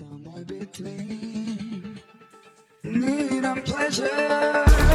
Somewhere between need and pleasure.